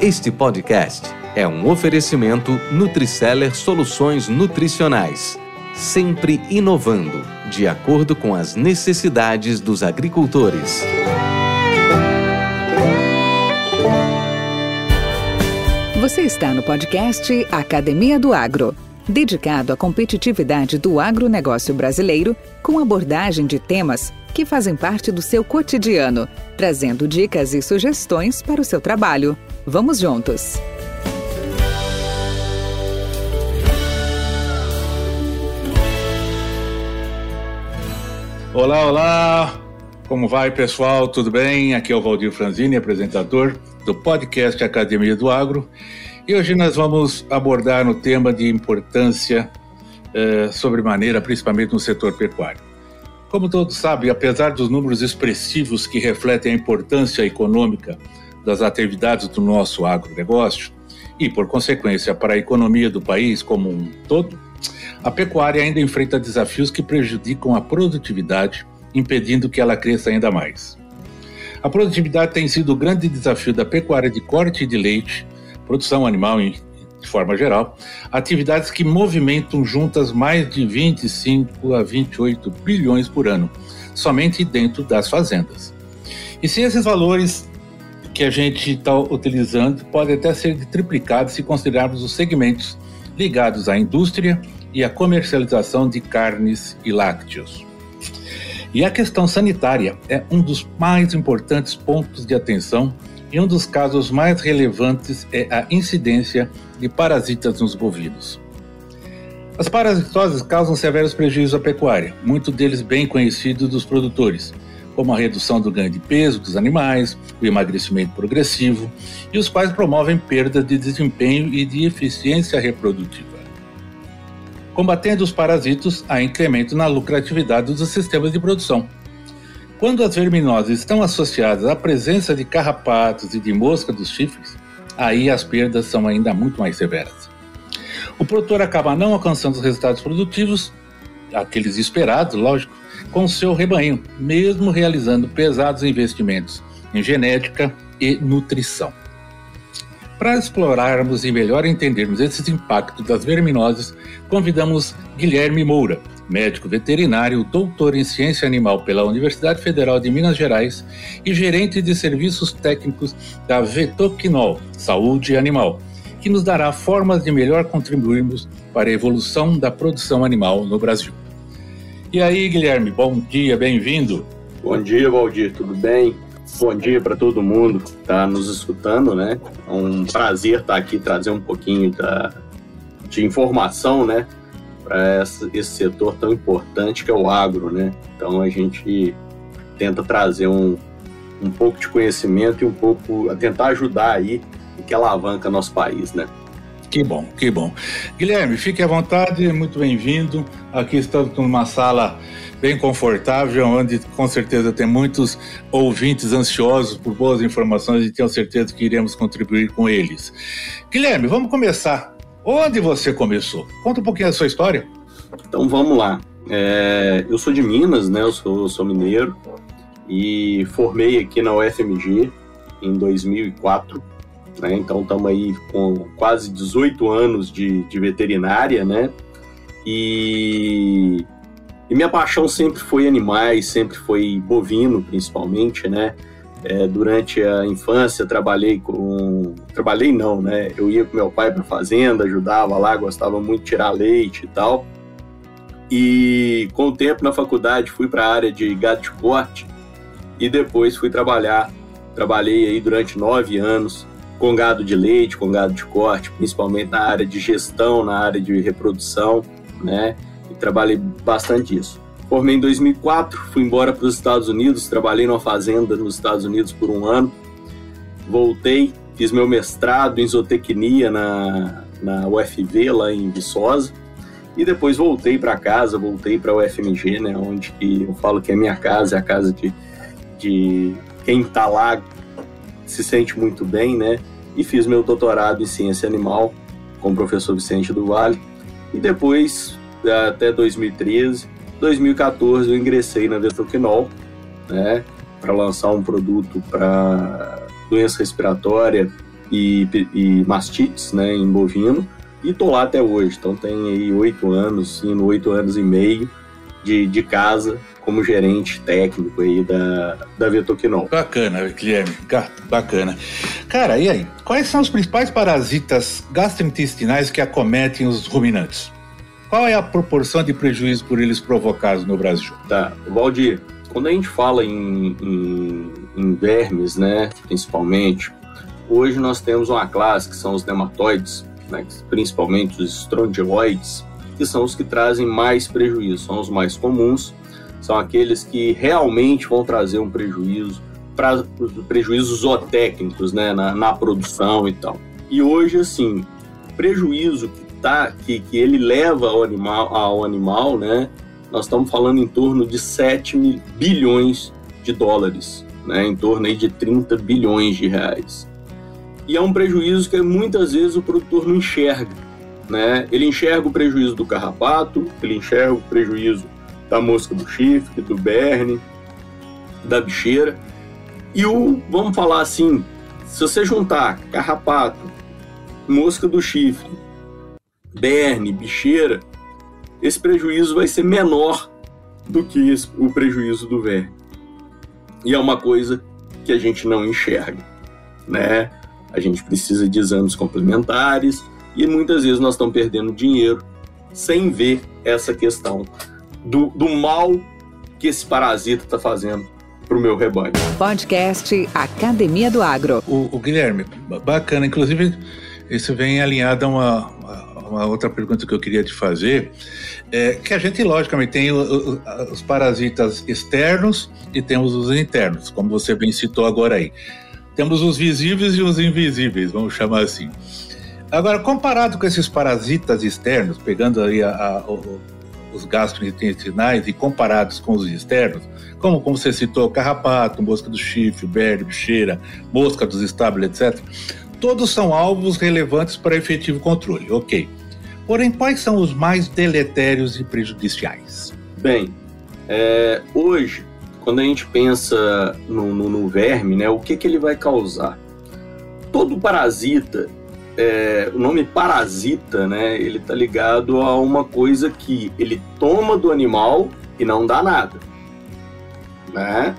Este podcast é um oferecimento Nutriceller Soluções Nutricionais, sempre inovando, de acordo com as necessidades dos agricultores. Você está no podcast Academia do Agro, dedicado à competitividade do agronegócio brasileiro, com abordagem de temas que fazem parte do seu cotidiano, trazendo dicas e sugestões para o seu trabalho. Vamos juntos! Olá, olá! Como vai, pessoal? Tudo bem? Aqui é o Valdir Franzini, apresentador do podcast Academia do Agro. E hoje nós vamos abordar no tema de importância eh, sobremaneira, principalmente no setor pecuário. Como todos sabem, apesar dos números expressivos que refletem a importância econômica das atividades do nosso agronegócio e, por consequência, para a economia do país como um todo, a pecuária ainda enfrenta desafios que prejudicam a produtividade, impedindo que ela cresça ainda mais. A produtividade tem sido o grande desafio da pecuária de corte de leite, produção animal em de forma geral, atividades que movimentam juntas mais de 25 a 28 bilhões por ano, somente dentro das fazendas. E se esses valores que a gente está utilizando podem até ser triplicados se considerarmos os segmentos ligados à indústria e à comercialização de carnes e lácteos. E a questão sanitária é um dos mais importantes pontos de atenção e um dos casos mais relevantes é a incidência de parasitas nos bovinos. As parasitoses causam severos prejuízos à pecuária, muitos deles bem conhecidos dos produtores, como a redução do ganho de peso dos animais, o emagrecimento progressivo, e os quais promovem perdas de desempenho e de eficiência reprodutiva. Combatendo os parasitos, há incremento na lucratividade dos sistemas de produção, quando as verminoses estão associadas à presença de carrapatos e de mosca dos chifres, aí as perdas são ainda muito mais severas. O produtor acaba não alcançando os resultados produtivos, aqueles esperados, lógico, com seu rebanho, mesmo realizando pesados investimentos em genética e nutrição. Para explorarmos e melhor entendermos esses impactos das verminoses, convidamos Guilherme Moura, médico veterinário, doutor em ciência animal pela Universidade Federal de Minas Gerais e gerente de serviços técnicos da Vetoquinol, Saúde Animal, que nos dará formas de melhor contribuirmos para a evolução da produção animal no Brasil. E aí, Guilherme, bom dia, bem-vindo. Bom dia, Valdir, tudo bem? Bom dia para todo mundo que está nos escutando, né? É um prazer estar aqui trazer um pouquinho da, de informação, né? Para esse setor tão importante que é o agro, né? Então a gente tenta trazer um, um pouco de conhecimento e um pouco tentar ajudar aí o que alavanca nosso país, né? Que bom, que bom. Guilherme, fique à vontade, muito bem-vindo. Aqui estamos numa sala bem confortável, onde com certeza tem muitos ouvintes ansiosos por boas informações e tenho certeza que iremos contribuir com eles. Guilherme, vamos começar Onde você começou? Conta um pouquinho da sua história. Então vamos lá. É, eu sou de Minas, né? Eu sou, sou mineiro e formei aqui na UFMG em 2004. Né? Então estamos aí com quase 18 anos de, de veterinária, né? E, e minha paixão sempre foi animais, sempre foi bovino, principalmente, né? É, durante a infância trabalhei com. Trabalhei não, né? Eu ia com meu pai para fazenda, ajudava lá, gostava muito de tirar leite e tal. E com o tempo na faculdade fui para a área de gado de corte e depois fui trabalhar. Trabalhei aí durante nove anos com gado de leite, com gado de corte, principalmente na área de gestão, na área de reprodução, né? E trabalhei bastante isso. Formei em 2004, fui embora para os Estados Unidos, trabalhei numa fazenda nos Estados Unidos por um ano. Voltei, fiz meu mestrado em zootecnia na, na UFV, lá em Viçosa. E depois voltei para casa, voltei para a UFMG, né, onde eu falo que é minha casa, é a casa de, de quem está lá se sente muito bem, né? E fiz meu doutorado em ciência animal com o professor Vicente do Vale. E depois, até 2013, 2014 eu ingressei na Vetoquinol, né? para lançar um produto para doença respiratória e, e mastites, né, em bovino, e tô lá até hoje. Então tem aí oito anos, sim, oito anos e meio de, de casa como gerente técnico aí da, da Vetoquinol. Bacana, Guilherme, bacana. Cara, e aí? Quais são os principais parasitas gastrointestinais que acometem os ruminantes? Qual é a proporção de prejuízo por eles provocados no Brasil? Tá, Valdir, quando a gente fala em, em, em vermes, né, principalmente, hoje nós temos uma classe que são os nematóides, né, principalmente os estrondiloides, que são os que trazem mais prejuízo, são os mais comuns são aqueles que realmente vão trazer um prejuízo, para prejuízos zootécnicos né, na, na, produção e tal. E hoje, assim, prejuízo que, tá, que, que ele leva ao animal, ao animal, né, nós estamos falando em torno de 7 mil bilhões de dólares, né, em torno aí de 30 bilhões de reais. E é um prejuízo que muitas vezes o produtor não enxerga. Né? Ele enxerga o prejuízo do carrapato, ele enxerga o prejuízo da mosca do chifre, do berne, da bicheira. E o, vamos falar assim, se você juntar carrapato, mosca do chifre, berne, bicheira, esse prejuízo vai ser menor do que o prejuízo do verme. E é uma coisa que a gente não enxerga, né? A gente precisa de exames complementares e muitas vezes nós estamos perdendo dinheiro sem ver essa questão do, do mal que esse parasita está fazendo para o meu rebanho. Podcast Academia do Agro. O, o, Guilherme, bacana. Inclusive, isso vem alinhado a uma, uma outra pergunta que eu queria te fazer. É que a gente, logicamente, tem o, o, os parasitas externos e temos os internos, como você bem citou agora aí. Temos os visíveis e os invisíveis, vamos chamar assim. Agora, comparado com esses parasitas externos, pegando aí a, a, o, os gastrointestinais e comparados com os externos, como, como você citou, carrapato, mosca do chifre, berde, bicheira, mosca dos estábulos, etc., todos são alvos relevantes para efetivo controle, ok. Porém, quais são os mais deletérios e prejudiciais? Bem, é, hoje, quando a gente pensa no, no, no verme, né, o que, que ele vai causar? Todo parasita é, o nome parasita, né, ele tá ligado a uma coisa que ele toma do animal e não dá nada, né?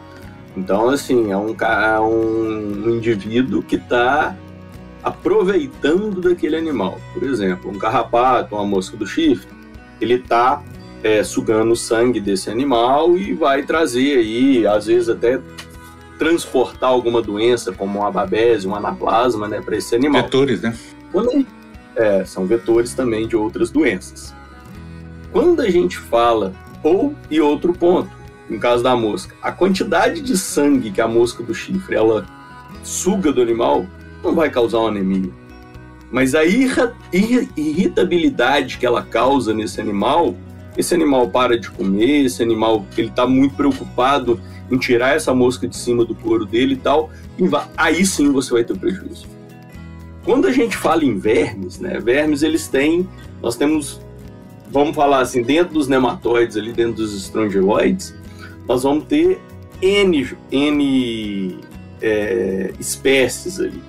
Então, assim, é um, é um indivíduo que está aproveitando daquele animal. Por exemplo, um carrapato, uma mosca do chifre, ele está é, sugando o sangue desse animal e vai trazer aí, às vezes até transportar alguma doença, como uma babese, um anaplasma, né, para esse animal. Vetores, né? Quando, é, são vetores também de outras doenças. Quando a gente fala, ou e outro ponto, no caso da mosca, a quantidade de sangue que a mosca do chifre ela suga do animal não vai causar uma anemia. Mas a irritabilidade que ela causa nesse animal, esse animal para de comer, esse animal ele está muito preocupado em tirar essa mosca de cima do couro dele e tal, e aí sim você vai ter prejuízo. Quando a gente fala em vermes, né, vermes eles têm, nós temos, vamos falar assim, dentro dos nematóides ali, dentro dos estrongiloides, nós vamos ter N, N é, espécies ali,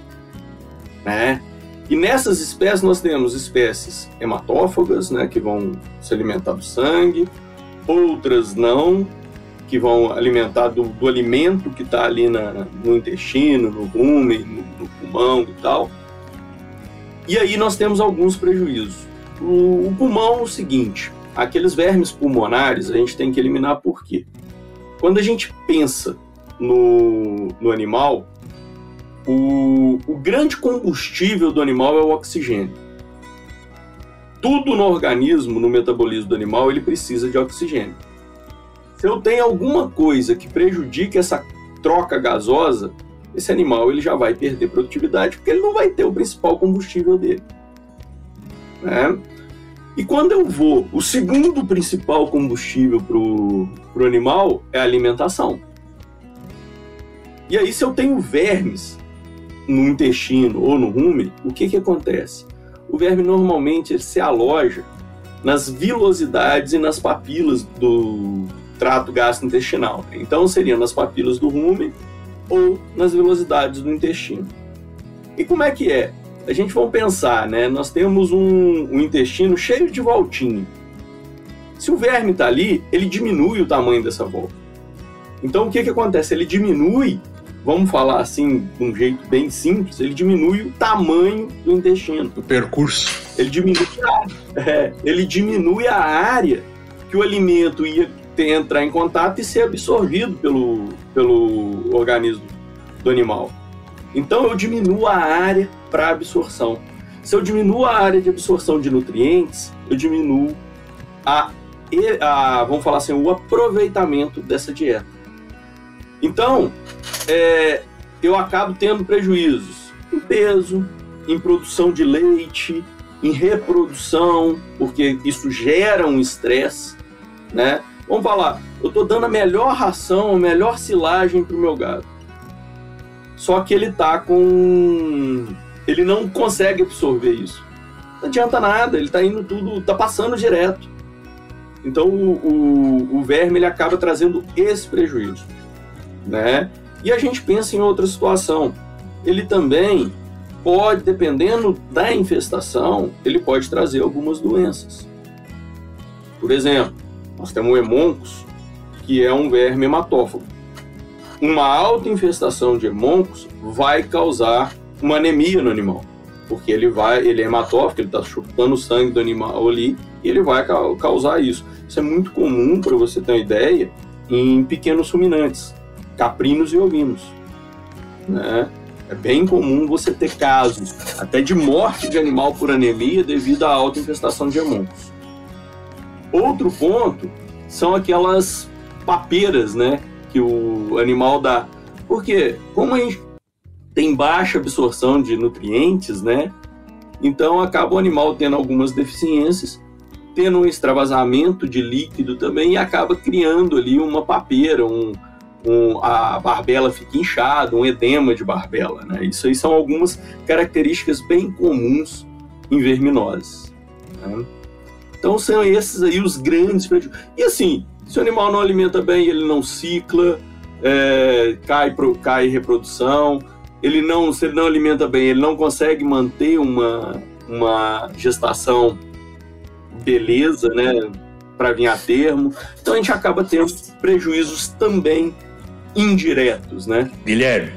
né? E nessas espécies nós temos espécies hematófagas, né, que vão se alimentar do sangue, outras não, que vão alimentar do, do alimento que está ali na, no intestino, no rumen, no, no, pulmão e tal. E aí nós temos alguns prejuízos. O, o pulmão é o seguinte: aqueles vermes pulmonares a gente tem que eliminar por quê? Quando a gente pensa no, no animal, o, o grande combustível do animal é o oxigênio. Tudo no organismo, no metabolismo do animal, ele precisa de oxigênio. Se eu tenho alguma coisa que prejudique essa troca gasosa, esse animal ele já vai perder produtividade porque ele não vai ter o principal combustível dele. Né? E quando eu vou, o segundo principal combustível para o animal é a alimentação. E aí, se eu tenho vermes no intestino ou no rumen, o que, que acontece? O verme normalmente se aloja nas vilosidades e nas papilas do, trato gastrointestinal. Então, seria nas papilas do rumen ou nas velocidades do intestino. E como é que é? A gente vai pensar, né? Nós temos um, um intestino cheio de voltinha. Se o verme está ali, ele diminui o tamanho dessa volta. Então, o que, que acontece? Ele diminui, vamos falar assim, de um jeito bem simples, ele diminui o tamanho do intestino. O percurso. Ele diminui a, é, ele diminui a área que o alimento ia ter, entrar em contato e ser absorvido pelo, pelo organismo do animal. Então eu diminuo a área para absorção. Se eu diminuo a área de absorção de nutrientes, eu diminuo a, a vamos falar assim, o aproveitamento dessa dieta. Então, é, eu acabo tendo prejuízos em peso, em produção de leite, em reprodução, porque isso gera um estresse, né? Vamos falar, eu estou dando a melhor ração, a melhor silagem para o meu gado. Só que ele tá com. Ele não consegue absorver isso. Não adianta nada, ele está indo tudo, está passando direto. Então o, o, o, verme ele acaba trazendo esse prejuízo. Né? E a gente pensa em outra situação. Ele também pode, dependendo da infestação, ele pode trazer algumas doenças. Por exemplo, nós temos o hemoncos, que é um verme hematófago. Uma alta infestação de hemoncos vai causar uma anemia no animal, porque ele vai, ele é hematófago, ele está chupando o sangue do animal ali e ele vai causar isso. Isso é muito comum, para você ter uma ideia, em pequenos ruminantes, caprinos e ovinos. Né? É bem comum você ter casos até de morte de animal por anemia devido à alta infestação de hemoncos. Outro ponto são aquelas papeiras, né, que o animal dá. Porque como a gente tem baixa absorção de nutrientes, né, então acaba o animal tendo algumas deficiências, tendo um extravasamento de líquido também e acaba criando ali uma papeira, um, um, a barbela fica inchada, um edema de barbela. Né? Isso aí são algumas características bem comuns em verminoses. Né? Então são esses aí os grandes prejuízos. E assim, se o animal não alimenta bem, ele não cicla, é, cai, pro, cai reprodução, ele não, se ele não alimenta bem, ele não consegue manter uma, uma gestação beleza, né, para vir a termo. Então a gente acaba tendo prejuízos também indiretos, né? Guilherme,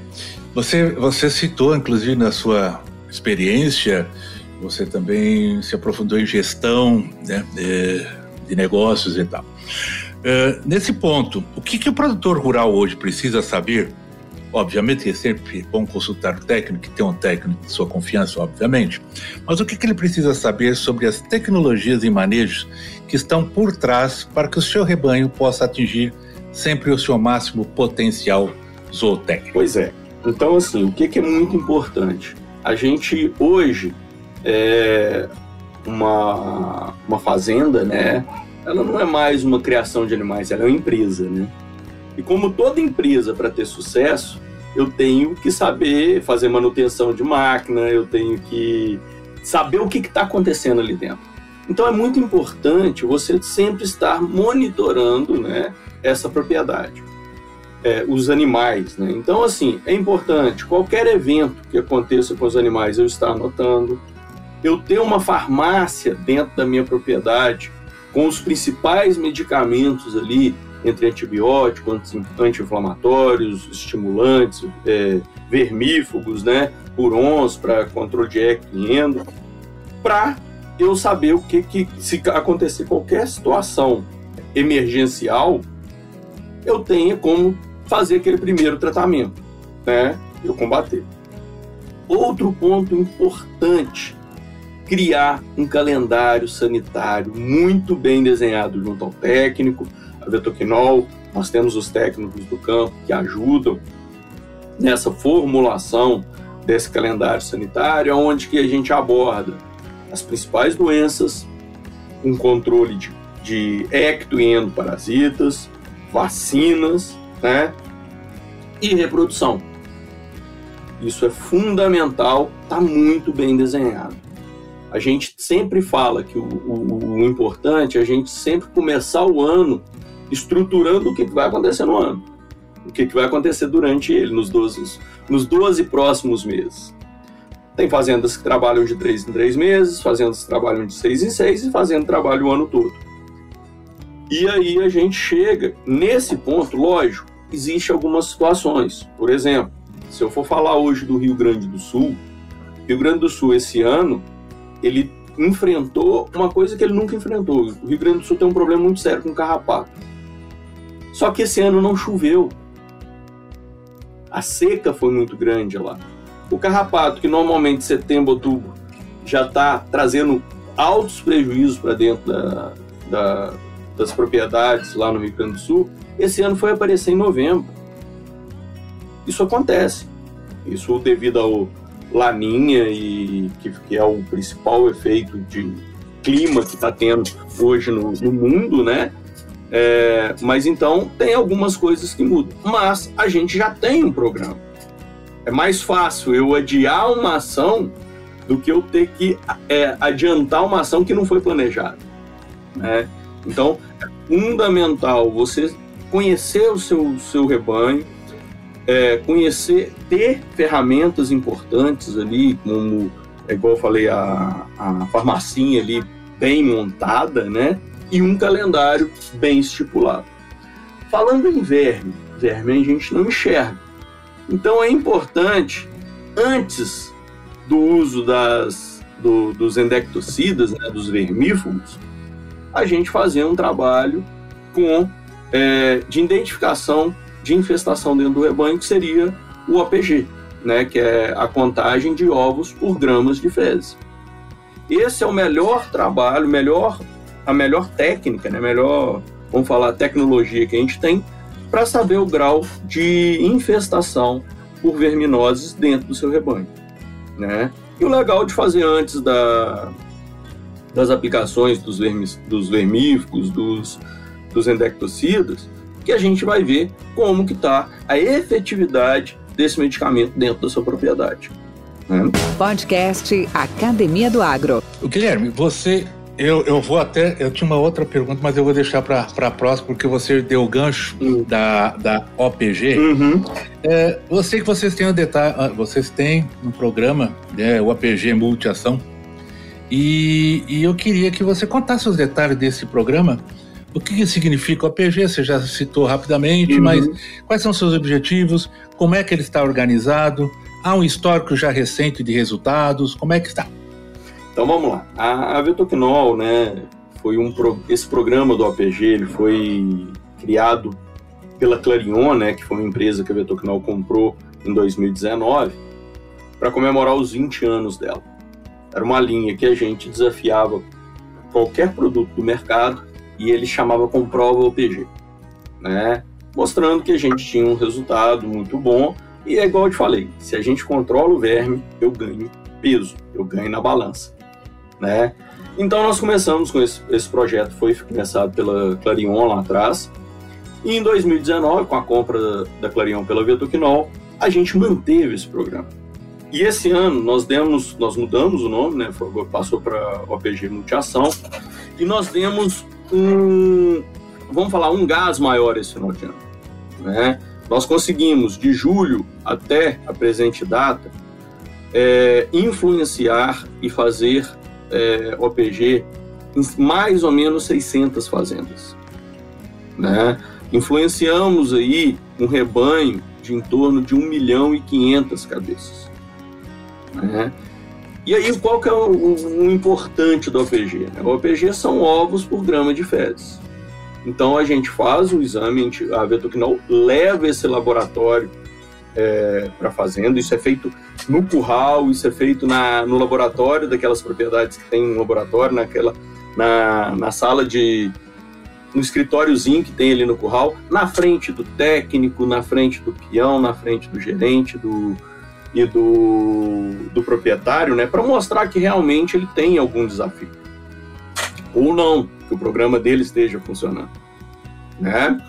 você, você citou, inclusive, na sua experiência, você também se aprofundou em gestão né, de, de negócios e tal. Uh, nesse ponto, o que, que o produtor rural hoje precisa saber? Obviamente é sempre bom consultar o técnico, ter um técnico de sua confiança, obviamente, mas o que, que ele precisa saber sobre as tecnologias e manejos que estão por trás para que o seu rebanho possa atingir sempre o seu máximo potencial zootécnico? Pois é. Então, assim, o que, é muito importante? A gente hoje é, uma, uma fazenda, né? Ela não é mais uma criação de animais, ela é uma empresa, né? E como toda empresa, para ter sucesso, eu tenho que saber fazer manutenção de máquina, eu tenho que saber o que está acontecendo ali dentro. Então é muito importante você sempre estar monitorando né, essa propriedade, é, os animais. Né? Então, assim, é importante qualquer evento que aconteça com os animais eu estar anotando, eu ter uma farmácia dentro da minha propriedade com os principais medicamentos ali, entre antibióticos, anti-inflamatórios, estimulantes, é, vermífugos, né, purons para controle de ecto e endo, para eu saber o que, que, se acontecer qualquer situação emergencial, eu tenha como fazer aquele primeiro tratamento, né, eu combater. Outro ponto importante criar um calendário sanitário muito bem desenhado junto ao técnico, a Vetoquinol, nós temos os técnicos do campo que ajudam nessa formulação desse calendário sanitário, onde que a gente aborda as principais doenças, um controle de, de ecto e endoparasitas, vacinas, né? E reprodução. Isso é fundamental, está muito bem desenhado a gente sempre fala que o, o, o importante é a gente sempre começar o ano estruturando o que vai acontecer no ano, o que vai acontecer durante ele, nos 12, nos 12 próximos meses. Tem fazendas que trabalham de 3 em 3 meses, fazendas que trabalham de 6 em 6 e fazendo trabalho o ano todo. E aí a gente chega nesse ponto, lógico, existe algumas situações. Por exemplo, se eu for falar hoje do Rio Grande do Sul, Rio Grande do Sul esse ano, ele enfrentou uma coisa que ele nunca enfrentou. O Rio Grande do Sul tem um problema muito sério com carrapato. Só que esse ano não choveu. A seca foi muito grande lá. O carrapato, que normalmente setembro, outubro, já está trazendo altos prejuízos para dentro da, da, das propriedades lá no Rio Grande do Sul, esse ano foi aparecer em novembro. Isso acontece. Isso devido ao Laninha, e, que, que é o principal efeito de clima que está tendo hoje no, no mundo, né? É, mas então tem algumas coisas que mudam. Mas a gente já tem um programa. É mais fácil eu adiar uma ação do que eu ter que é, adiantar uma ação que não foi planejada. Né? Então, é fundamental você conhecer o seu, seu rebanho, é, conhecer, ter ferramentas importantes ali, como, é igual eu falei, a, a farmacinha ali bem montada, né? E um calendário bem estipulado. Falando em verme, verme a gente não enxerga. Então é importante, antes do uso das, do, dos endectocidas, né, dos vermífugos, a gente fazer um trabalho com é, de identificação de infestação dentro do rebanho, que seria o OPG, né, que é a contagem de ovos por gramas de fezes. Esse é o melhor trabalho, melhor, a melhor técnica, né, melhor, vamos falar, tecnologia que a gente tem para saber o grau de infestação por verminoses dentro do seu rebanho. Né? E o legal de fazer antes da, das aplicações dos, vermis, dos vermífugos, dos, dos endectocidas, que a gente vai ver como que está a efetividade desse medicamento dentro da sua propriedade. Né? Podcast Academia do Agro. O Guilherme, você eu, eu vou até. Eu tinha uma outra pergunta, mas eu vou deixar para a próxima, porque você deu o gancho uhum. da, da OPG. Uhum. É, eu sei que vocês têm um detalhe, ah, vocês têm um programa, né, o OPG Multiação, e, e eu queria que você contasse os detalhes desse programa. O que, que significa o OPG? Você já citou rapidamente, uhum. mas quais são seus objetivos? Como é que ele está organizado? Há um histórico já recente de resultados? Como é que está? Então vamos lá. A, a Vetocnol, né, foi um pro, esse programa do APG, ele foi criado pela Clarion, né, que foi uma empresa que a Vetocnol comprou em 2019 para comemorar os 20 anos dela. Era uma linha que a gente desafiava qualquer produto do mercado e ele chamava Comprova OPG, né? Mostrando que a gente tinha um resultado muito bom e é igual eu te falei, se a gente controla o verme, eu ganho peso, eu ganho na balança né? Então nós começamos com esse, esse projeto, foi começado pela Clarion lá atrás, e em 2019, com a compra da Clarion pela Vetuquinol, a gente manteve esse programa. E esse ano nós demos, nós mudamos o nome, né? Passou para OPG Multiação e nós demos um, vamos falar, um gás maior esse final de ano, né? Nós conseguimos de julho até a presente data é, influenciar e fazer é, OPG em mais ou menos 600 fazendas. Né? Influenciamos aí um rebanho de em torno de 1 milhão e 500 cabeças. Né? E aí, qual que é o, o, o importante do OPG? O OPG são ovos por grama de fezes. Então, a gente faz o exame, a, gente, a Vetoquinol leva esse laboratório é, para a fazenda. Isso é feito no curral, isso é feito na, no laboratório daquelas propriedades que tem um laboratório, naquela, na, na sala de. no escritóriozinho que tem ali no curral, na frente do técnico, na frente do peão, na frente do gerente do, e do, do proprietário, né, para mostrar que realmente ele tem algum desafio. Ou não, que o programa dele esteja funcionando. Né?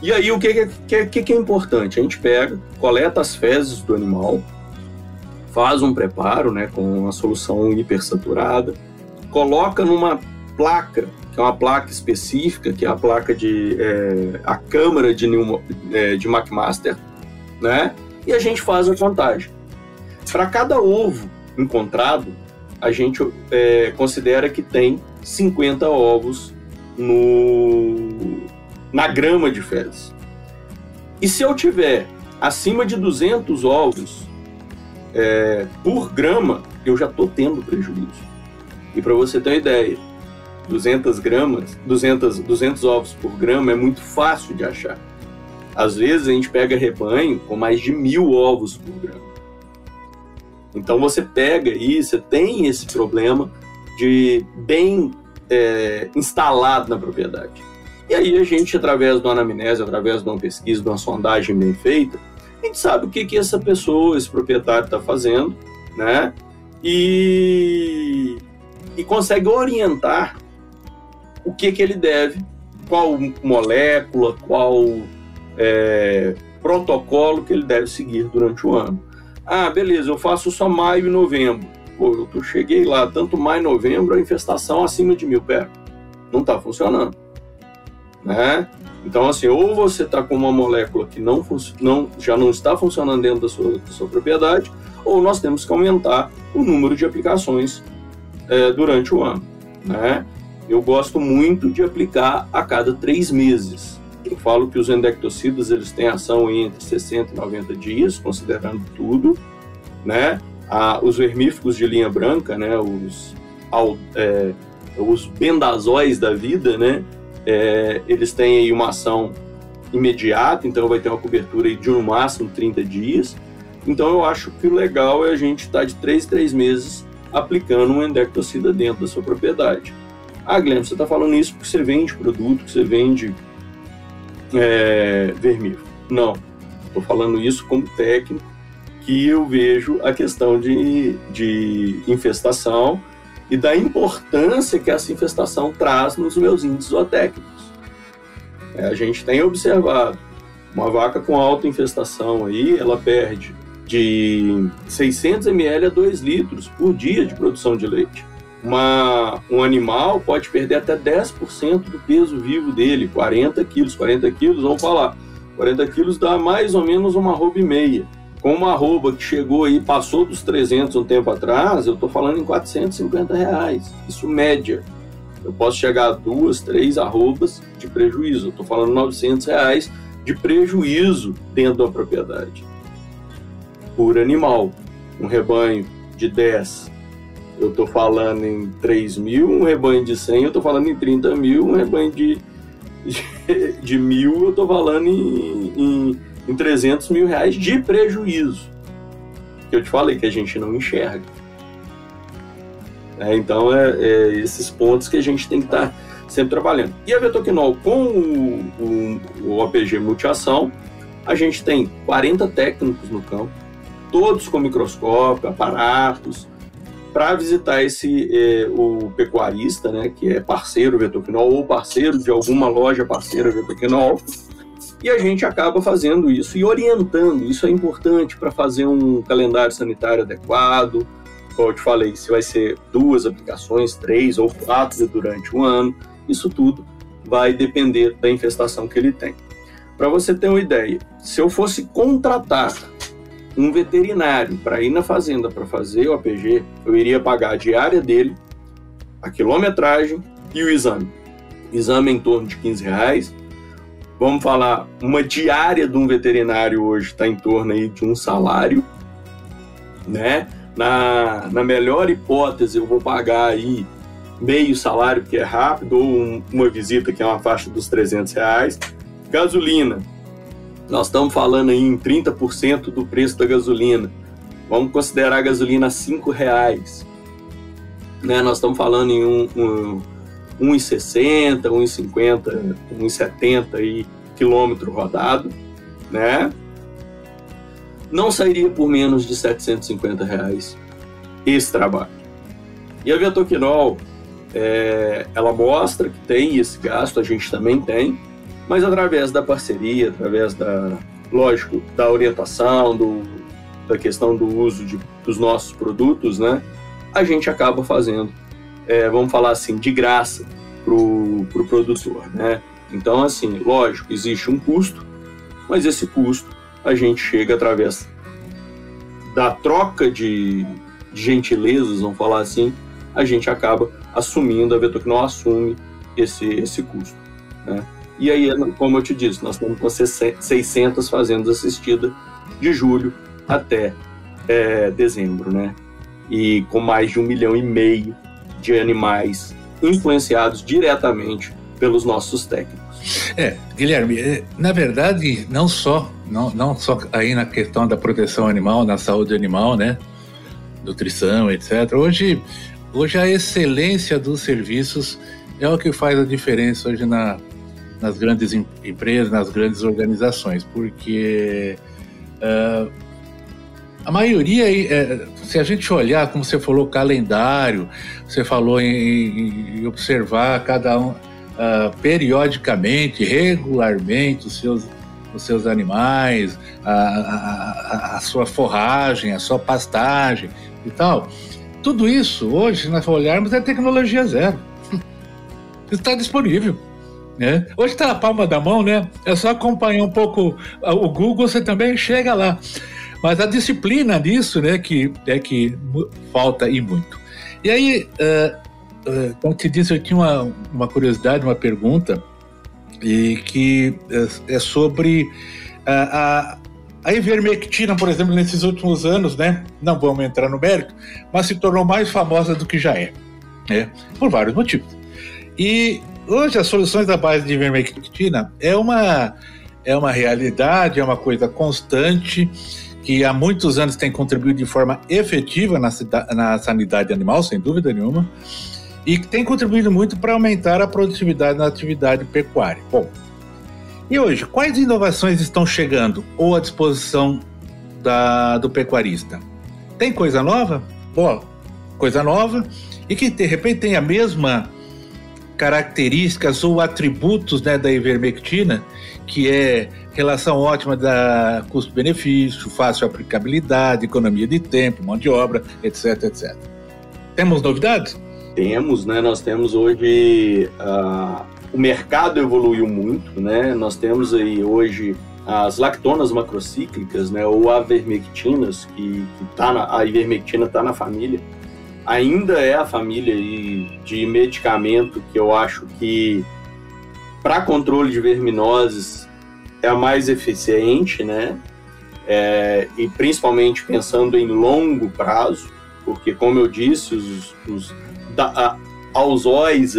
E aí, o que, que, que, que é importante? A gente pega, coleta as fezes do animal, faz um preparo né, com uma solução hipersaturada, coloca numa placa, que é uma placa específica, que é a placa de é, a câmara de, é, de McMaster, né? E a gente faz a contagem. Para cada ovo encontrado, a gente é, considera que tem 50 ovos no, na grama de fezes. E se eu tiver acima de 200 ovos é, por grama, eu já estou tendo prejuízo. E para você ter uma ideia, 200 gramas, 200, 200 ovos por grama é muito fácil de achar. Às vezes a gente pega rebanho com mais de mil ovos por grama. Então você pega aí, você tem esse problema de bem é, instalado na propriedade. E aí a gente, através de uma anamnese, através de uma pesquisa, de uma sondagem bem feita, a gente sabe o que, que essa pessoa, esse proprietário está fazendo, né? E, e consegue orientar o que, que ele deve, qual molécula, qual é, protocolo que ele deve seguir durante o ano. Ah, beleza, eu faço só maio e novembro. Pô, eu cheguei lá, tanto maio e novembro, a infestação acima de mil. Pera, não está funcionando. Né? Então, assim, ou você está com uma molécula que não, não, já não está funcionando dentro da sua, da sua propriedade, ou nós temos que aumentar o número de aplicações é, durante o ano. Né? Eu gosto muito de aplicar a cada três meses. Eu falo que os endectocidas eles têm ação entre 60 e 90 dias, considerando tudo, né? Ah, os vermífugos de linha branca, né? Os, é, os bendazóis da vida, né? É, eles têm aí uma ação imediata, então vai ter uma cobertura de no máximo 30 dias. Então eu acho que o legal é a gente estar tá de 3 em 3 meses aplicando um endectocida dentro da sua propriedade. Ah, Guilherme, você está falando isso porque você vende produto, que você vende é, vermífugo. Não, estou falando isso como técnico, que eu vejo a questão de, de infestação e da importância que essa infestação traz nos meus índices zootécnicos. É, a gente tem observado uma vaca com alta infestação aí, ela perde de 600 ml a 2 litros por dia de produção de leite. Uma, um animal pode perder até 10% do peso vivo dele, 40 quilos. 40 quilos, vamos falar, 40 quilos dá mais ou menos uma arroba e meia. Com uma arroba que chegou aí, passou dos 300 um tempo atrás, eu estou falando em 450 reais. Isso média. Eu posso chegar a duas, três arrobas de prejuízo. Estou falando 900 reais de prejuízo dentro da propriedade por animal. Um rebanho de 10, eu estou falando em 3 mil, um rebanho de 100, eu estou falando em 30 mil, um rebanho de, de, de mil, eu estou falando em, em, em 300 mil reais de prejuízo. Que eu te falei que a gente não enxerga. É, então, é, é, esses pontos que a gente tem que estar tá sempre trabalhando. E a Vetoquinol com o, o, o OPG Multiação, a gente tem 40 técnicos no campo, todos com microscópio, aparatos, para visitar esse eh, o pecuarista, né, que é parceiro Vetoquinol ou parceiro de alguma loja parceira Vetoquinol, e a gente acaba fazendo isso e orientando. Isso é importante para fazer um calendário sanitário adequado. Como eu te falei, se vai ser duas aplicações, três ou quatro durante um ano, isso tudo vai depender da infestação que ele tem. Para você ter uma ideia, se eu fosse contratar um veterinário para ir na fazenda para fazer o APG, eu iria pagar a diária dele, a quilometragem e o exame. Exame em torno de 15 reais. Vamos falar, uma diária de um veterinário hoje está em torno aí de um salário, né? Na, na melhor hipótese, eu vou pagar aí meio salário, que é rápido, ou um, uma visita, que é uma faixa dos 300 reais. Gasolina, nós estamos falando aí em 30% do preço da gasolina. Vamos considerar a gasolina R$ reais. Né? Nós estamos falando em um, um, 1,60, 1,50, 1,70 aí, quilômetro rodado, né? Não sairia por menos de 750 reais esse trabalho. E a Vetoquinol, é, ela mostra que tem esse gasto, a gente também tem, mas através da parceria, através da, lógico, da orientação, do, da questão do uso de, dos nossos produtos, né, a gente acaba fazendo é, vamos falar assim, de graça para o pro produtor, né? Então, assim, lógico, existe um custo, mas esse custo a gente chega através da troca de, de gentilezas, vamos falar assim, a gente acaba assumindo, a Vetocnol assume esse, esse custo. Né? E aí, como eu te disse, nós estamos com 600 fazendas assistidas de julho até é, dezembro, né? E com mais de um milhão e meio de animais influenciados diretamente pelos nossos técnicos. É, Guilherme, é, na verdade, não só, não, não só aí na questão da proteção animal, na saúde animal, né? Nutrição, etc. Hoje, hoje a excelência dos serviços é o que faz a diferença hoje na, nas grandes empresas, nas grandes organizações, porque uh, a maioria, é, se a gente olhar, como você falou, calendário, você falou em, em observar cada um uh, periodicamente, regularmente os seus, os seus animais, a, a, a, sua forragem, a sua pastagem e tal. Tudo isso, hoje, se nós olharmos, é tecnologia zero. Está disponível. Né? Hoje está na palma da mão, né? É só acompanhar um pouco o Google, você também chega lá. Mas a disciplina disso, né, que é que falta e muito. E aí, uh, uh, como te disse, eu tinha uma, uma curiosidade, uma pergunta, e que é, é sobre a, a, a ivermectina, por exemplo, nesses últimos anos, né? Não vamos entrar no mérito, mas se tornou mais famosa do que já é, né? Por vários motivos. E hoje as soluções da base de ivermectina é uma é uma realidade, é uma coisa constante que há muitos anos tem contribuído de forma efetiva na, na sanidade animal, sem dúvida nenhuma, e que tem contribuído muito para aumentar a produtividade na atividade pecuária. Bom, e hoje, quais inovações estão chegando ou à disposição da, do pecuarista? Tem coisa nova? Bom, coisa nova e que de repente tem a mesma características ou atributos né, da ivermectina, que é relação ótima da custo-benefício, fácil aplicabilidade, economia de tempo, mão de obra, etc, etc. Temos novidades? Temos, né? Nós temos hoje uh, o mercado evoluiu muito, né? Nós temos aí hoje as lactonas macrocíclicas, né? Ou avermectinas, que, que tá na, a ivermectina está na família ainda é a família de medicamento que eu acho que para controle de verminoses é a mais eficiente, né? É, e principalmente pensando em longo prazo, porque como eu disse, os, os da, a,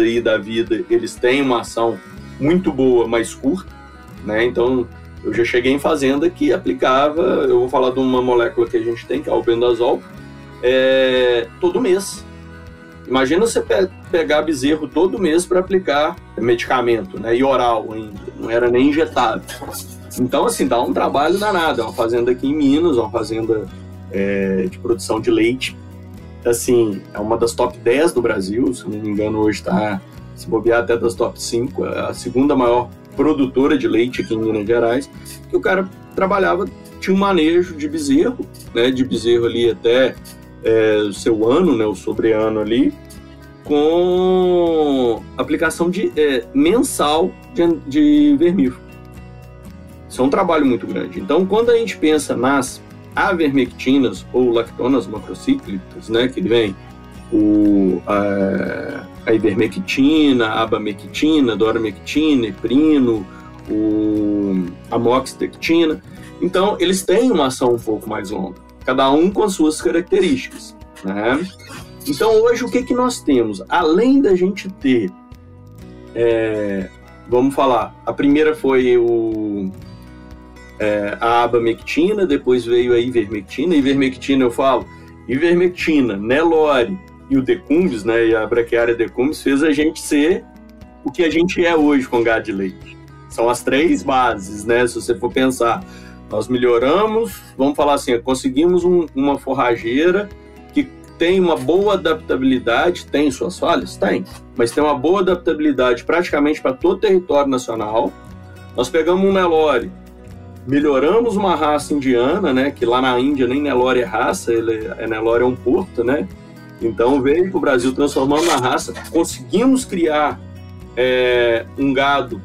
aí da vida eles têm uma ação muito boa, mas curta, né? Então eu já cheguei em fazenda que aplicava, eu vou falar de uma molécula que a gente tem, que é o bendazol, é, todo mês. Imagina você pe pegar bezerro todo mês para aplicar medicamento, né? E oral ainda, não era nem injetável. Então, assim, dá um trabalho danado. É uma fazenda aqui em Minas, uma fazenda é, de produção de leite. Assim, é uma das top 10 do Brasil, se não me engano, hoje está se bobear até das top 5, é a segunda maior produtora de leite aqui em Minas Gerais, que o cara trabalhava, tinha um manejo de bezerro, né, de bezerro ali até é, o seu ano, né, o sobreano ali, com aplicação de, é, mensal de, de vermífugo. Isso é um trabalho muito grande. Então, quando a gente pensa nas avermectinas ou lactonas macrocíclicas, né, que vem o, a, a ivermectina, a abamectina, doramectina, heprino, o amoxicectina. Então, eles têm uma ação um pouco mais longa cada um com as suas características. Né? Então, hoje, o que, que nós temos? Além da gente ter, é, vamos falar, a primeira foi o, é, a abamectina, depois veio a ivermectina. Ivermectina, eu falo, ivermectina, Nelore e o decumbis, né, e a braquiária decumbis, fez a gente ser o que a gente é hoje com gado de leite. São as três bases, né, se você for pensar nós melhoramos, vamos falar assim, conseguimos um, uma forrageira que tem uma boa adaptabilidade, tem suas falhas? Tem, mas tem uma boa adaptabilidade praticamente para todo o território nacional. Nós pegamos um Nelore, melhoramos uma raça indiana, né, que lá na Índia nem Nelore é raça, ele é, Nelore é um porto, né, Então veio para o Brasil transformando a raça, conseguimos criar é, um gado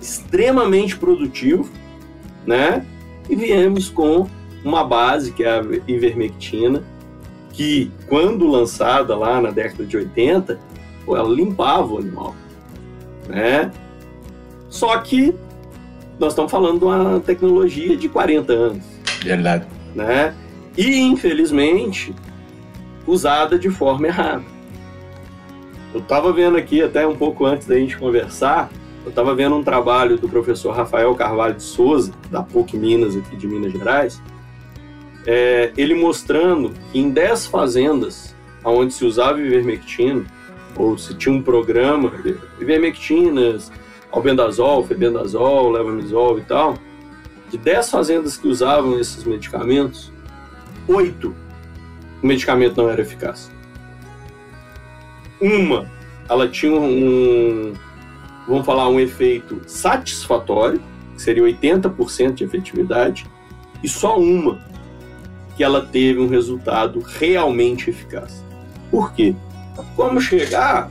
extremamente produtivo, né? E viemos com uma base que é a ivermectina, que quando lançada lá na década de 80, pô, ela limpava o animal, né? Só que nós estamos falando de uma tecnologia de 40 anos. Verdade. Né? E, infelizmente, usada de forma errada. Eu estava vendo aqui, até um pouco antes da gente conversar, eu estava vendo um trabalho do professor Rafael Carvalho de Souza, da PUC Minas, aqui de Minas Gerais, é, ele mostrando que em 10 fazendas onde se usava ivermectina, ou se tinha um programa, ivermectinas, albendazol, febendazol, levamisol e tal, de 10 fazendas que usavam esses medicamentos, 8 o medicamento não era eficaz. Uma, ela tinha um, vamos falar, um efeito satisfatório, que seria 80% de efetividade, e só uma que ela teve um resultado realmente eficaz. Por quê? Como chegar?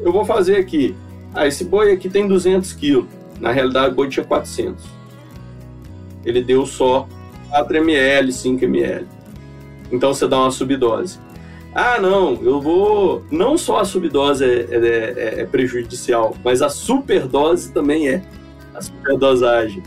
Eu vou fazer aqui. Ah, esse boi aqui tem 200 quilos. Na realidade, o boi tinha 400. Ele deu só 4 ml, 5 ml. Então você dá uma subdose. Ah, não, eu vou. Não só a subdose é, é, é, é prejudicial, mas a superdose também é. A superdosagem.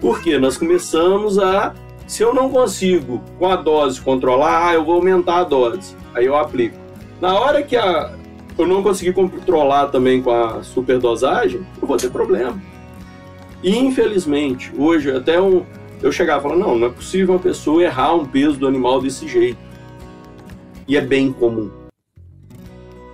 Por quê? Nós começamos a. Se eu não consigo com a dose controlar, ah, eu vou aumentar a dose. Aí eu aplico. Na hora que a, eu não conseguir controlar também com a superdosagem, eu vou ter problema. E infelizmente, hoje até um, eu chegava e falava, não, não é possível uma pessoa errar um peso do animal desse jeito. E é bem comum.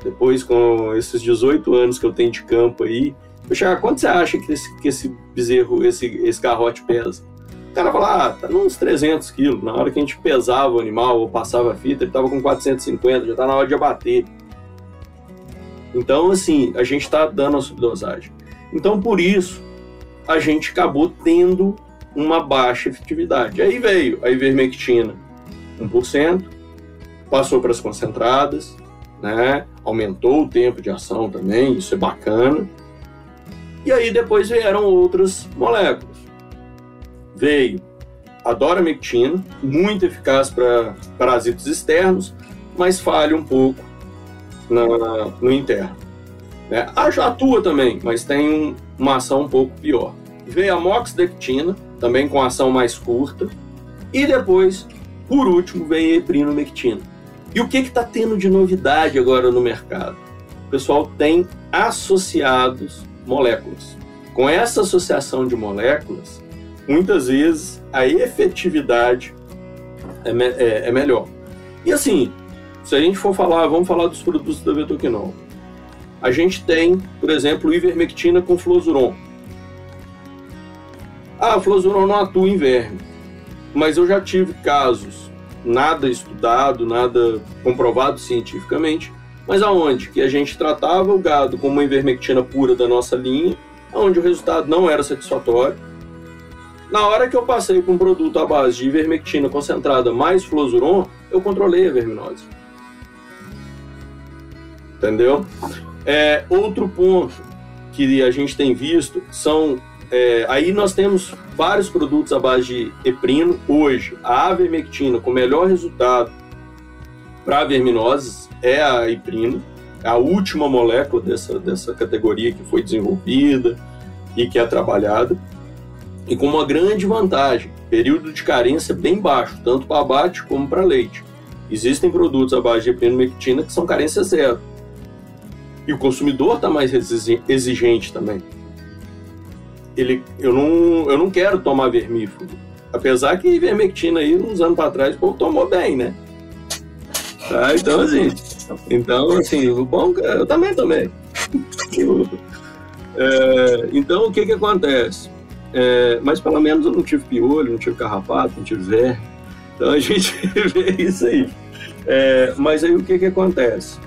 Depois, com esses 18 anos que eu tenho de campo aí, eu chegava, quanto você acha que esse, que esse bezerro, esse, esse garrote pesa? O cara fala, ah, tá uns 300 quilos. Na hora que a gente pesava o animal ou passava a fita, ele tava com 450, já tá na hora de abater. Então, assim, a gente está dando a subdosagem. Então, por isso, a gente acabou tendo uma baixa efetividade. Aí veio a ivermectina, 1%, passou para as concentradas, né? aumentou o tempo de ação também, isso é bacana. E aí depois vieram outras moléculas. Veio a doramectina, muito eficaz para parasitos externos, mas falha um pouco na, no interno. Né? Atua também, mas tem uma ação um pouco pior. Veio a moxidectina, também com ação mais curta. E depois, por último, vem a eprinomectina. E o que está tendo de novidade agora no mercado? O pessoal tem associados moléculas. Com essa associação de moléculas, muitas vezes a efetividade é, me é, é melhor. E assim, se a gente for falar, vamos falar dos produtos da Vetoquinol. A gente tem, por exemplo, ivermectina com fluozuron. Ah, a fluozuron não atua em verme, mas eu já tive casos, nada estudado, nada comprovado cientificamente, mas aonde que a gente tratava o gado com uma ivermectina pura da nossa linha, onde o resultado não era satisfatório. Na hora que eu passei para um produto à base de ivermectina concentrada mais fluozuron, eu controlei a verminose. Entendeu? É, outro ponto que a gente tem visto são é, aí nós temos vários produtos à base de eprino. Hoje, a avermectina com melhor resultado para verminoses é a eprino, é a última molécula dessa, dessa categoria que foi desenvolvida e que é trabalhada. E com uma grande vantagem, período de carência bem baixo, tanto para abate como para leite. Existem produtos à base de eprinomectina que são carência zero. E o consumidor está mais exigente também ele, eu, não, eu não quero tomar vermífugo. Apesar que vermectina aí, uns anos para trás, o povo tomou bem, né? Tá, então, assim, então, assim, o bom, eu também tomei. é, então, o que que acontece? É, mas pelo menos eu não tive piolho, não tive carrapato, não tive verme. Então a gente vê isso aí. É, mas aí o que que acontece?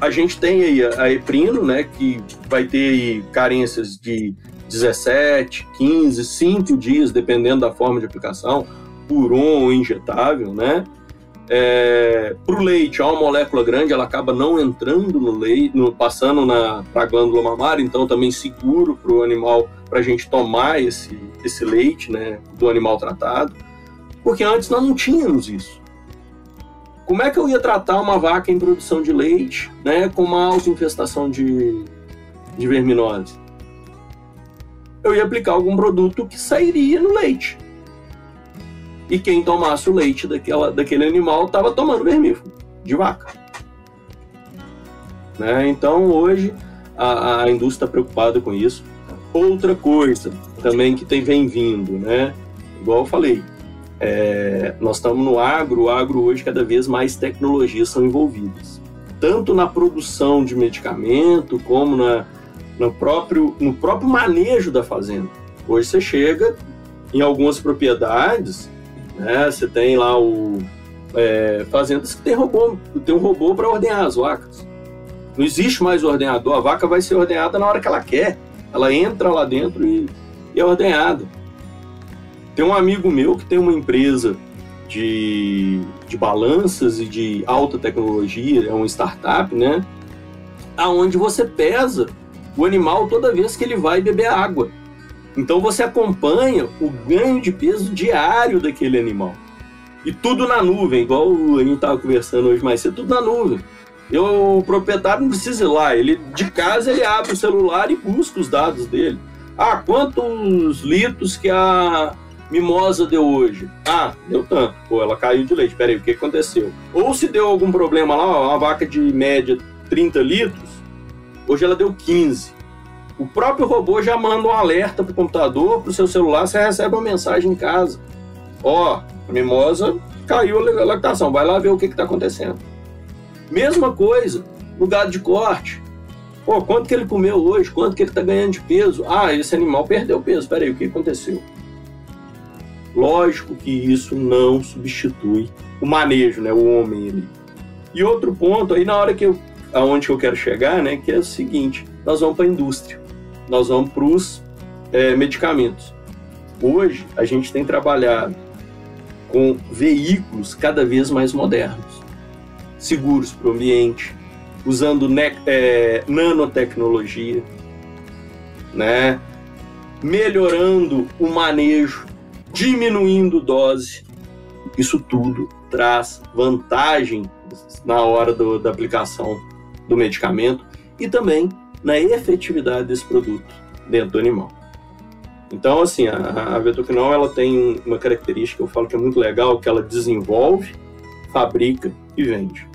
A gente tem aí a, a Eprino, né, que vai ter carências de 17, 15, 5 dias, dependendo da forma de aplicação, por um injetável, né? É, para o leite, há uma molécula grande, ela acaba não entrando no leite, no, passando para a glândula mamária, então também seguro para o animal, para a gente tomar esse, esse leite né, do animal tratado, porque antes nós não tínhamos isso. Como é que eu ia tratar uma vaca em produção de leite né, com uma alta infestação de, de verminose? Eu ia aplicar algum produto que sairia no leite e quem tomasse o leite daquela, daquele animal estava tomando vermífugo de vaca. Né? Então hoje a, a indústria está preocupada com isso. Outra coisa também que tem, vem vindo, né? igual eu falei, é, nós estamos no agro, o agro hoje cada vez mais tecnologias são envolvidas, tanto na produção de medicamento como na, no, próprio, no próprio manejo da fazenda. Hoje você chega em algumas propriedades, né? Você tem lá o é, fazendas que tem robô, tem um robô para ordenhar as vacas. Não existe mais ordenador, a vaca vai ser ordenhada na hora que ela quer. Ela entra lá dentro e, e é ordenhada. Tem um amigo meu que tem uma empresa de, de balanças e de alta tecnologia, é uma startup, né? Aonde você pesa o animal toda vez que ele vai beber água. Então você acompanha o ganho de peso diário daquele animal. E tudo na nuvem, igual a gente estava conversando hoje mais cedo, tudo na nuvem. Eu, o proprietário não precisa ir lá, ele de casa ele abre o celular e busca os dados dele. Ah, quantos litros que a mimosa deu hoje? Ah, deu tanto. Pô, ela caiu de leite. Peraí, o que aconteceu? Ou se deu algum problema lá, uma vaca de média 30 litros, hoje ela deu 15. O próprio robô já manda um alerta para o computador, para o seu celular, você recebe uma mensagem em casa. Ó, oh, a mimosa caiu a lactação, vai lá ver o que está acontecendo. Mesma coisa no gado de corte. Pô, quanto que ele comeu hoje? Quanto que ele está ganhando de peso? Ah, esse animal perdeu peso. Peraí, o que aconteceu? Lógico que isso não substitui o manejo, né? O homem ali. E outro ponto aí na hora que eu, aonde eu quero chegar, né? Que é o seguinte: nós vamos para a indústria nós vamos para os é, medicamentos. Hoje, a gente tem trabalhado com veículos cada vez mais modernos, seguros para o ambiente, usando é, nanotecnologia, né? melhorando o manejo, diminuindo dose. Isso tudo traz vantagem na hora do, da aplicação do medicamento e também na efetividade desse produto dentro do animal. Então, assim, a, a ela tem uma característica que eu falo que é muito legal, que ela desenvolve, fabrica e vende.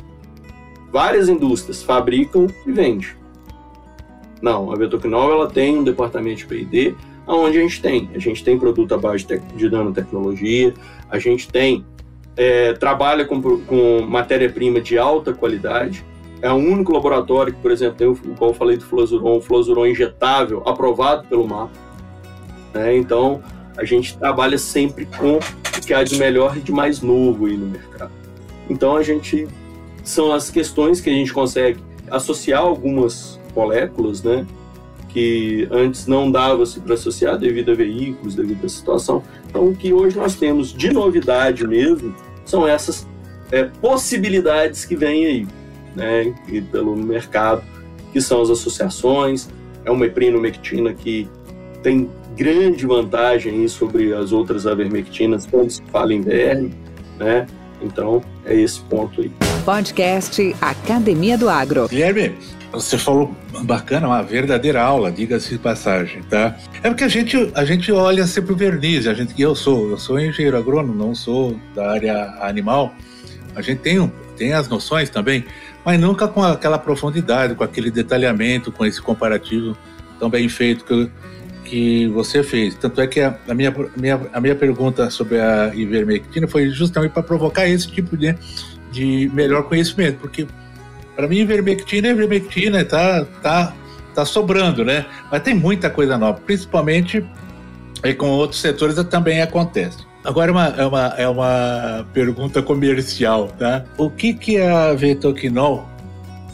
Várias indústrias fabricam e vendem. Não, a Vetoquinol, ela tem um departamento de P&D, onde a gente tem, a gente tem produto à base de, de nanotecnologia, a gente tem, é, trabalha com, com matéria-prima de alta qualidade, é o único laboratório que, por exemplo, tem o, qual eu falei do Flozuron, o Flozuron injetável, aprovado pelo MAPA. Né? Então, a gente trabalha sempre com o que há de melhor e de mais novo aí no mercado. Então, a gente são as questões que a gente consegue associar algumas moléculas, né? Que antes não dava-se para associar devido a veículos, devido à situação. Então, o que hoje nós temos de novidade mesmo são essas é, possibilidades que vêm aí né, e pelo mercado, que são as associações. É uma eprinomectina que tem grande vantagem sobre as outras avermectinas quando se fala em verme, né? Então, é esse ponto aí. Podcast Academia do Agro. Guilherme, você falou bacana, uma verdadeira aula, diga-se de passagem, tá? É porque a gente, a gente olha sempre o verniz, a gente, eu sou, eu sou engenheiro agrônomo, não sou da área animal. A gente tem, tem as noções também, mas nunca com aquela profundidade, com aquele detalhamento, com esse comparativo tão bem feito que, que você fez. Tanto é que a, a minha, minha, a minha pergunta sobre a ivermectina foi justamente para provocar esse tipo de, de melhor conhecimento, porque para mim ivermectina é ivermectina, tá, tá, tá sobrando, né? Mas tem muita coisa nova, principalmente aí com outros setores também acontece. Agora é uma, é uma, é uma pergunta comercial, tá? O que, que a Vetoquinol,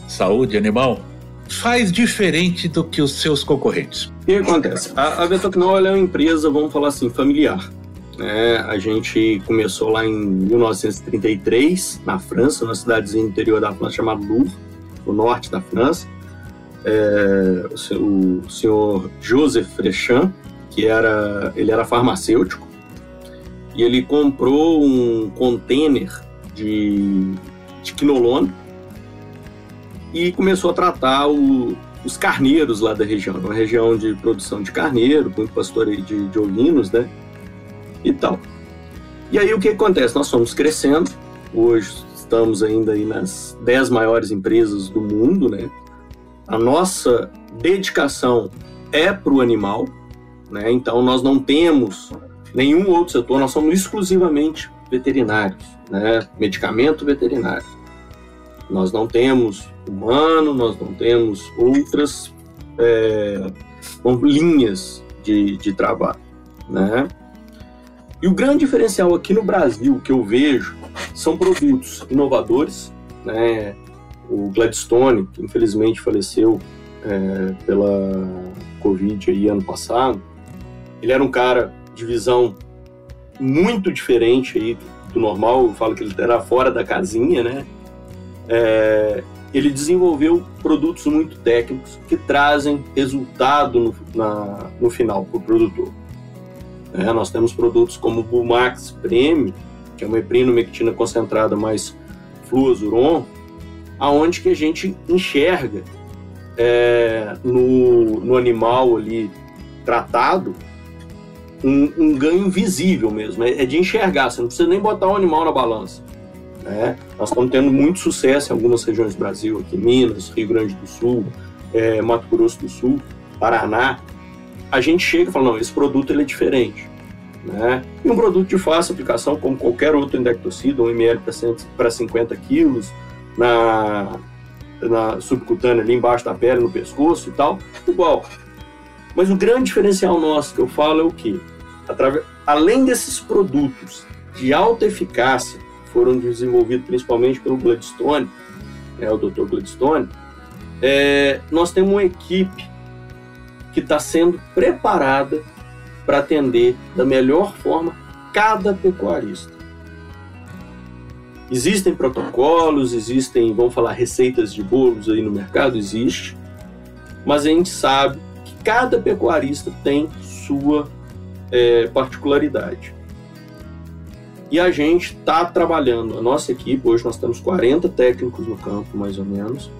saúde animal, faz diferente do que os seus concorrentes? O que acontece? A, a Vetoquinol é uma empresa, vamos falar assim, familiar. Né? A gente começou lá em 1933, na França, numa cidadezinha interior da França chamada Lourdes, no norte da França. É, o senhor Joseph Frechamp, que era, ele era farmacêutico, e ele comprou um container de, de quinolona e começou a tratar o, os carneiros lá da região, uma região de produção de carneiro, muito pastoreio de, de ovinos, né? E tal. E aí o que acontece? Nós fomos crescendo, hoje estamos ainda aí nas 10 maiores empresas do mundo, né? A nossa dedicação é para o animal, né? Então nós não temos nenhum outro setor, nós somos exclusivamente veterinários, né? Medicamento veterinário. Nós não temos humano, nós não temos outras é, linhas de, de trabalho, né? E o grande diferencial aqui no Brasil que eu vejo são produtos inovadores, né? O Gladstone, que infelizmente faleceu é, pela Covid aí ano passado, ele era um cara de visão muito diferente aí do normal, eu falo que ele era fora da casinha, né? É, ele desenvolveu produtos muito técnicos que trazem resultado no, na, no final para o produtor. É, nós temos produtos como o Bumax Premium, que é uma heprinomectina concentrada mais fluozuron, aonde que a gente enxerga é, no, no animal ali tratado um, um, ganho visível mesmo, é, é, de enxergar, você não precisa nem botar o animal na balança. Né? Nós estamos tendo muito sucesso em algumas regiões do Brasil, aqui Minas, Rio Grande do Sul, é, Mato Grosso do Sul, Paraná. A gente chega e fala, não, esse produto ele é diferente. Né? E um produto de fácil aplicação, como qualquer outro indectocida, um ml para 50 quilos, na, na subcutânea ali embaixo da pele, no pescoço e tal, igual. Mas o grande diferencial nosso que eu falo é o que? Além desses produtos de alta eficácia, foram desenvolvidos principalmente pelo Gladstone, né, o Dr. Gladstone, é, nós temos uma equipe que está sendo preparada para atender da melhor forma cada pecuarista. Existem protocolos, existem, vamos falar, receitas de bolos aí no mercado, existe, mas a gente sabe cada pecuarista tem sua é, particularidade. E a gente está trabalhando, a nossa equipe, hoje nós temos 40 técnicos no campo, mais ou menos,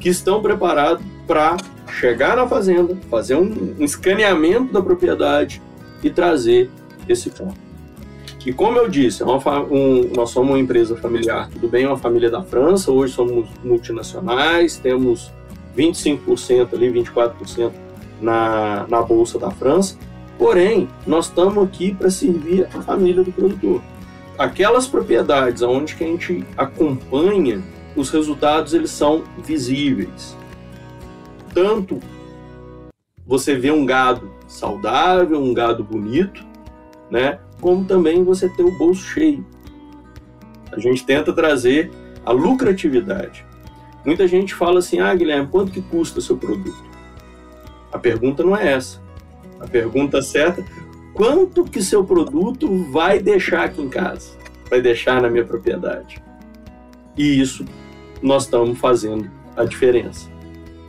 que estão preparados para chegar na fazenda, fazer um, um escaneamento da propriedade e trazer esse ponto. E como eu disse, é uma, um, nós somos uma empresa familiar, tudo bem, uma família da França, hoje somos multinacionais, temos 25% ali, 24% na, na Bolsa da França, Porém, nós estamos aqui para servir a família do produtor. Aquelas propriedades onde que a gente acompanha, os resultados eles são visíveis. Tanto você vê um gado saudável, um gado bonito, né? Como também você ter o bolso cheio. A gente tenta trazer a lucratividade. Muita gente fala assim: "Ah, Guilherme, quanto que custa seu produto?" A pergunta não é essa. A pergunta certa, quanto que seu produto vai deixar aqui em casa? Vai deixar na minha propriedade? E isso nós estamos fazendo a diferença.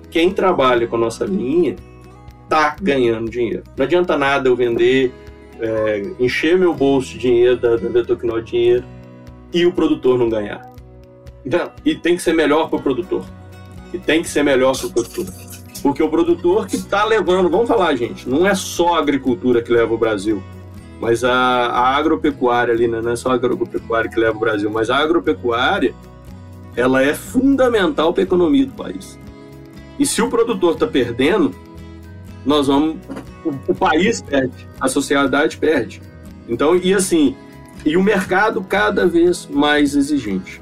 Quem trabalha com a nossa linha está ganhando dinheiro. Não adianta nada eu vender, é, encher meu bolso de dinheiro da, da Vetoquinol de dinheiro e o produtor não ganhar. Então, e tem que ser melhor para o produtor. E tem que ser melhor para o produtor. Porque o produtor que está levando, vamos falar, gente, não é só a agricultura que leva o Brasil, mas a, a agropecuária ali, né? não é só a agropecuária que leva o Brasil, mas a agropecuária, ela é fundamental para a economia do país. E se o produtor está perdendo, nós vamos. O, o, país perde, a sociedade perde. Então, e assim, e o mercado cada vez mais exigente.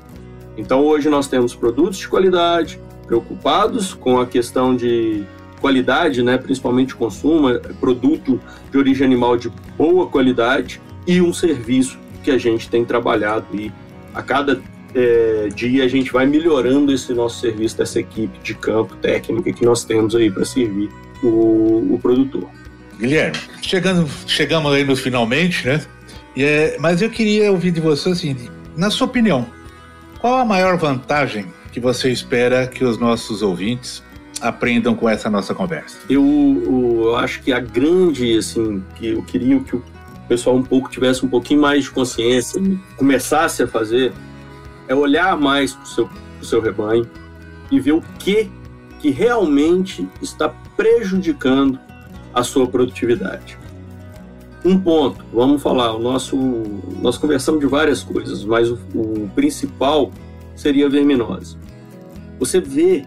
Então, hoje nós temos produtos de qualidade, preocupados com a questão de qualidade, né, principalmente consumo, é, produto de origem animal de boa qualidade e um serviço que a gente tem trabalhado e a cada é, dia a gente vai melhorando esse nosso serviço dessa equipe de campo técnica que nós temos aí para servir o, o, produtor. Guilherme, chegando, chegamos aí nos finalmente, né? É, mas eu queria ouvir de você assim, na sua opinião, qual a maior vantagem que você espera que os nossos ouvintes aprendam com essa nossa conversa? Eu, eu acho que a grande, assim, que eu queria que o pessoal um pouco tivesse um pouquinho mais de consciência, começasse a fazer, é olhar mais para o seu, seu rebanho e ver o que que realmente está prejudicando a sua produtividade. Um ponto, vamos falar, o nosso, nós conversamos de várias coisas, mas o, o principal seria a verminose. Você vê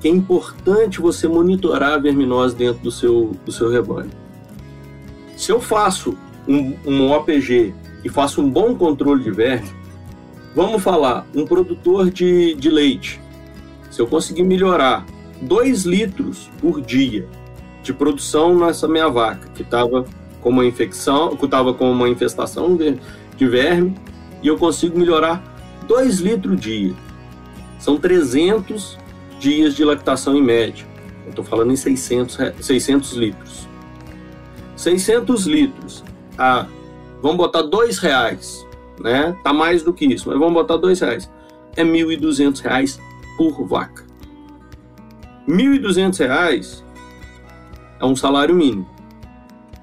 que é importante você monitorar a verminose dentro do seu, do seu rebanho. Se eu faço um, um OPG e faço um bom controle de verme, vamos falar, um produtor de, de leite, se eu conseguir melhorar 2 litros por dia de produção nessa minha vaca, que estava com uma infecção, que estava com uma infestação de, de verme, e eu consigo melhorar 2 litros dia. São 300 dias de lactação em média. Eu estou falando em 600, 600 litros. 600 litros. Ah, vamos botar dois reais, né? Tá mais do que isso, mas vamos botar dois reais. É 1.200 reais por vaca. R$ 1.200 é um salário mínimo.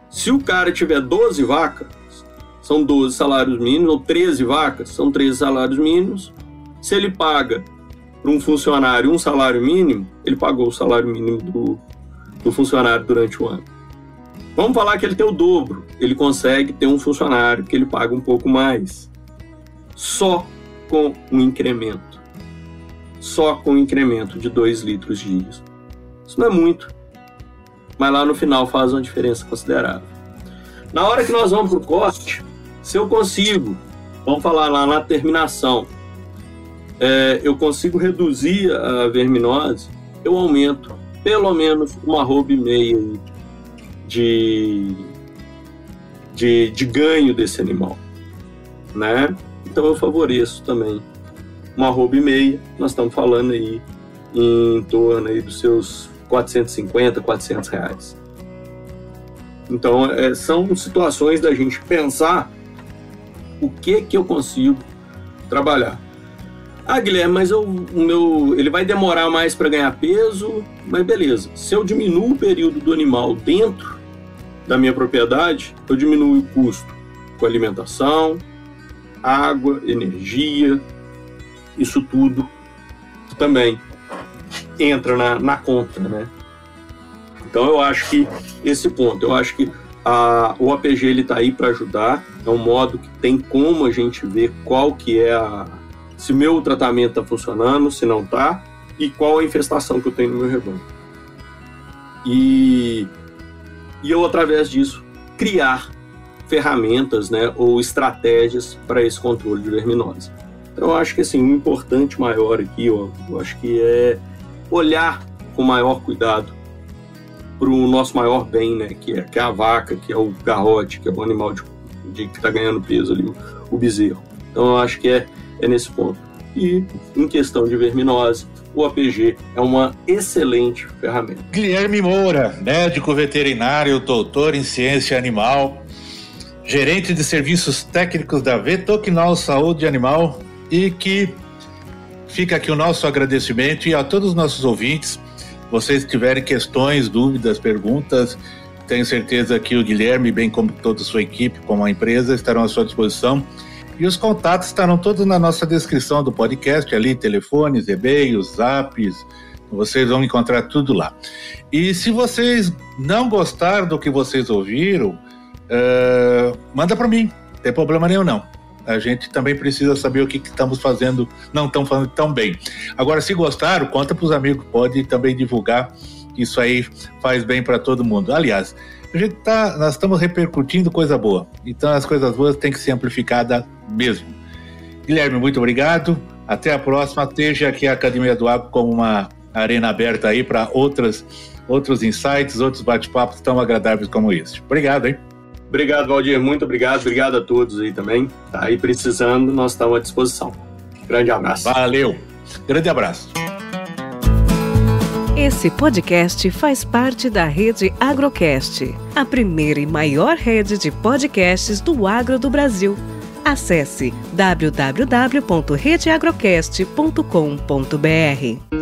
Se o cara tiver 12 vacas, são 12 salários mínimos, ou 13 vacas, são 13 salários mínimos. Se ele paga para um funcionário um salário mínimo, ele pagou o salário mínimo do, do funcionário durante o ano. Vamos falar que ele tem o dobro, ele consegue ter um funcionário que ele paga um pouco mais, só com um incremento só com um incremento de 2 litros dia. Isso não é muito, mas lá no final faz uma diferença considerável. Na hora que nós vamos para o corte, se eu consigo, vamos falar lá na terminação, é, eu consigo reduzir a verminose, eu aumento pelo menos uma arroba e meia de, de, de ganho desse animal, né? Então eu favoreço também uma arroba e meia, nós estamos falando aí em torno aí dos seus 450, 400 reais. Então, é, são situações da gente pensar o que que eu consigo trabalhar. Ah, Guilherme, mas eu, o meu, ele vai demorar mais para ganhar peso, mas beleza. Se eu diminuo o período do animal dentro da minha propriedade, eu diminuo o custo com alimentação, água, energia, isso tudo também entra na, na conta, né? Então eu acho que esse ponto, eu acho que a, o APG ele está aí para ajudar, é um modo que tem como a gente ver qual que é a se meu tratamento está funcionando, se não está e qual a infestação que eu tenho no meu rebanho. E, e eu através disso criar ferramentas, né, ou estratégias para esse controle de verminose. Então, eu acho que assim, o importante maior aqui, ó, eu acho que é olhar com maior cuidado para o nosso maior bem, né, que é, que é a vaca, que é o garrote, que é o animal de, de que está ganhando peso ali, o, o bezerro. Então, eu acho que é, é nesse ponto. E em questão de verminose, o APG é uma excelente ferramenta. Guilherme Moura, médico veterinário, doutor em ciência animal, gerente de serviços técnicos da Vetoquinol Saúde Animal, e que fica aqui o nosso agradecimento e a todos os nossos ouvintes. Vocês tiverem questões, dúvidas, perguntas, tenho certeza que o Guilherme, bem como toda a sua equipe, como a empresa, estarão à sua disposição. E os contatos estarão todos na nossa descrição do podcast, ali, telefones, e-mails, zaps, vocês vão encontrar tudo lá. E se vocês não gostaram do que vocês ouviram, uh, manda para mim, não tem problema nenhum não. A gente também precisa saber o que, estamos fazendo, não estão fazendo tão bem. Agora, se gostaram, conta para os amigos, pode também divulgar. Isso aí faz bem para todo mundo. Aliás, a gente tá, nós estamos repercutindo coisa boa. Então, as coisas boas têm que ser amplificadas mesmo. Guilherme, muito obrigado. Até a próxima. Esteja aqui a Academia do Agro como uma arena aberta aí para outras outros insights, outros bate-papos tão agradáveis como este. Obrigado, hein? Obrigado, Valdir. Muito obrigado. Obrigado a todos aí também. Tá aí precisando, nós estamos à disposição. Grande abraço. Valeu. Grande abraço. Esse podcast faz parte da rede Agrocast, a primeira e maior rede de podcasts do agro do Brasil. Acesse www.redeagrocast.com.br.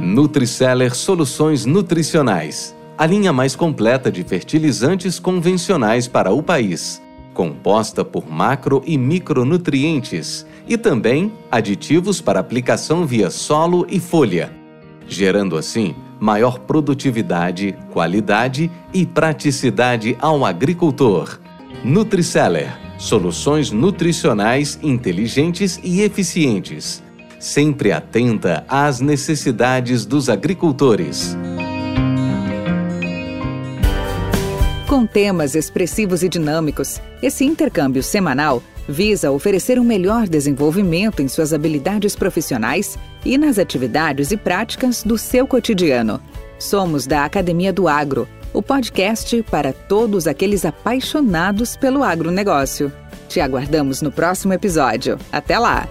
Nutriceller Soluções Nutricionais, a linha mais completa de fertilizantes convencionais para o país, composta por macro e micronutrientes e também aditivos para aplicação via solo e folha gerando assim maior produtividade, qualidade e praticidade ao agricultor. Nutriceller soluções nutricionais inteligentes e eficientes, sempre atenta às necessidades dos agricultores. Com temas expressivos e dinâmicos, esse intercâmbio semanal visa oferecer um melhor desenvolvimento em suas habilidades profissionais e nas atividades e práticas do seu cotidiano. Somos da Academia do Agro, o podcast para todos aqueles apaixonados pelo agronegócio. Te aguardamos no próximo episódio. Até lá!